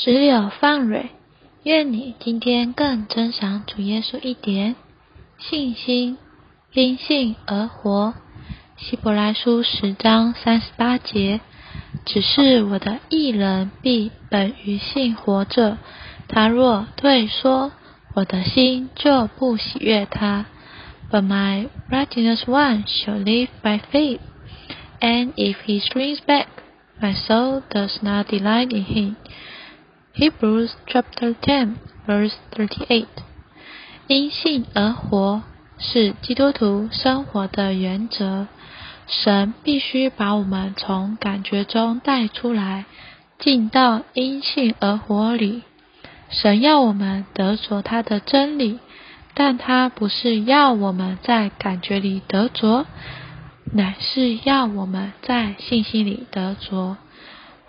石榴放蕊，愿你今天更珍赏主耶稣一点。信心，因信而活。希伯来书十章三十八节，只是我的艺人必本于信活着。他若退缩，我的心就不喜悦他。But my righteous one shall live by faith, and if he shrinks back, my soul does not delight in him. Hebrews chapter ten, verse thirty-eight. 因信而活是基督徒生活的原则。神必须把我们从感觉中带出来，进到因信而活里。神要我们得着他的真理，但他不是要我们在感觉里得着，乃是要我们在信心里得着。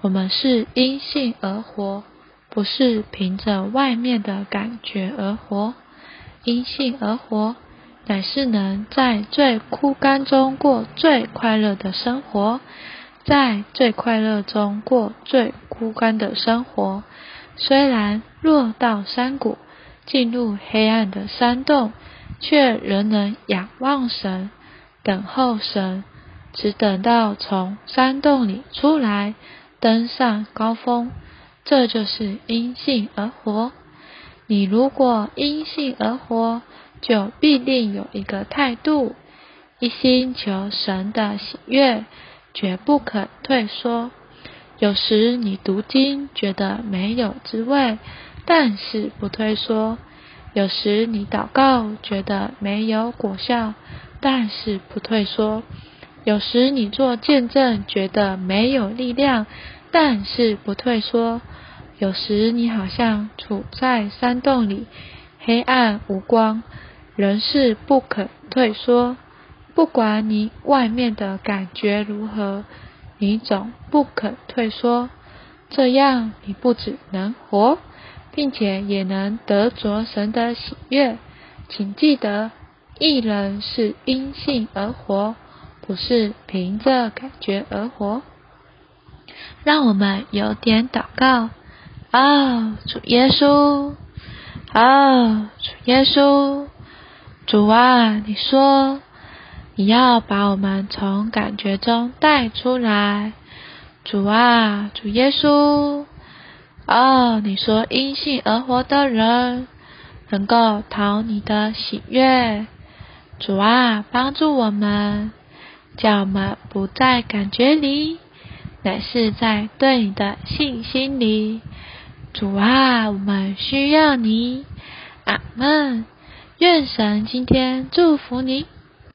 我们是因信而活。不是凭着外面的感觉而活，因性而活，乃是能在最枯干中过最快乐的生活，在最快乐中过最枯干的生活。虽然落到山谷，进入黑暗的山洞，却仍能仰望神，等候神，只等到从山洞里出来，登上高峰。这就是因信而活。你如果因信而活，就必定有一个态度：一心求神的喜悦，绝不肯退缩。有时你读经觉得没有滋味，但是不退缩；有时你祷告觉得没有果效，但是不退缩；有时你做见证觉得没有力量，但是不退缩。有时你好像处在山洞里，黑暗无光，仍是不肯退缩。不管你外面的感觉如何，你总不肯退缩。这样你不只能活，并且也能得着神的喜悦。请记得，一人是因信而活，不是凭着感觉而活。让我们有点祷告。哦，主耶稣，哦，主耶稣，主啊，你说你要把我们从感觉中带出来，主啊，主耶稣，哦，你说因信而活的人能够讨你的喜悦，主啊，帮助我们，叫我们不在感觉里，乃是在对你的信心里。主啊，我们需要你，阿门。愿神今天祝福你。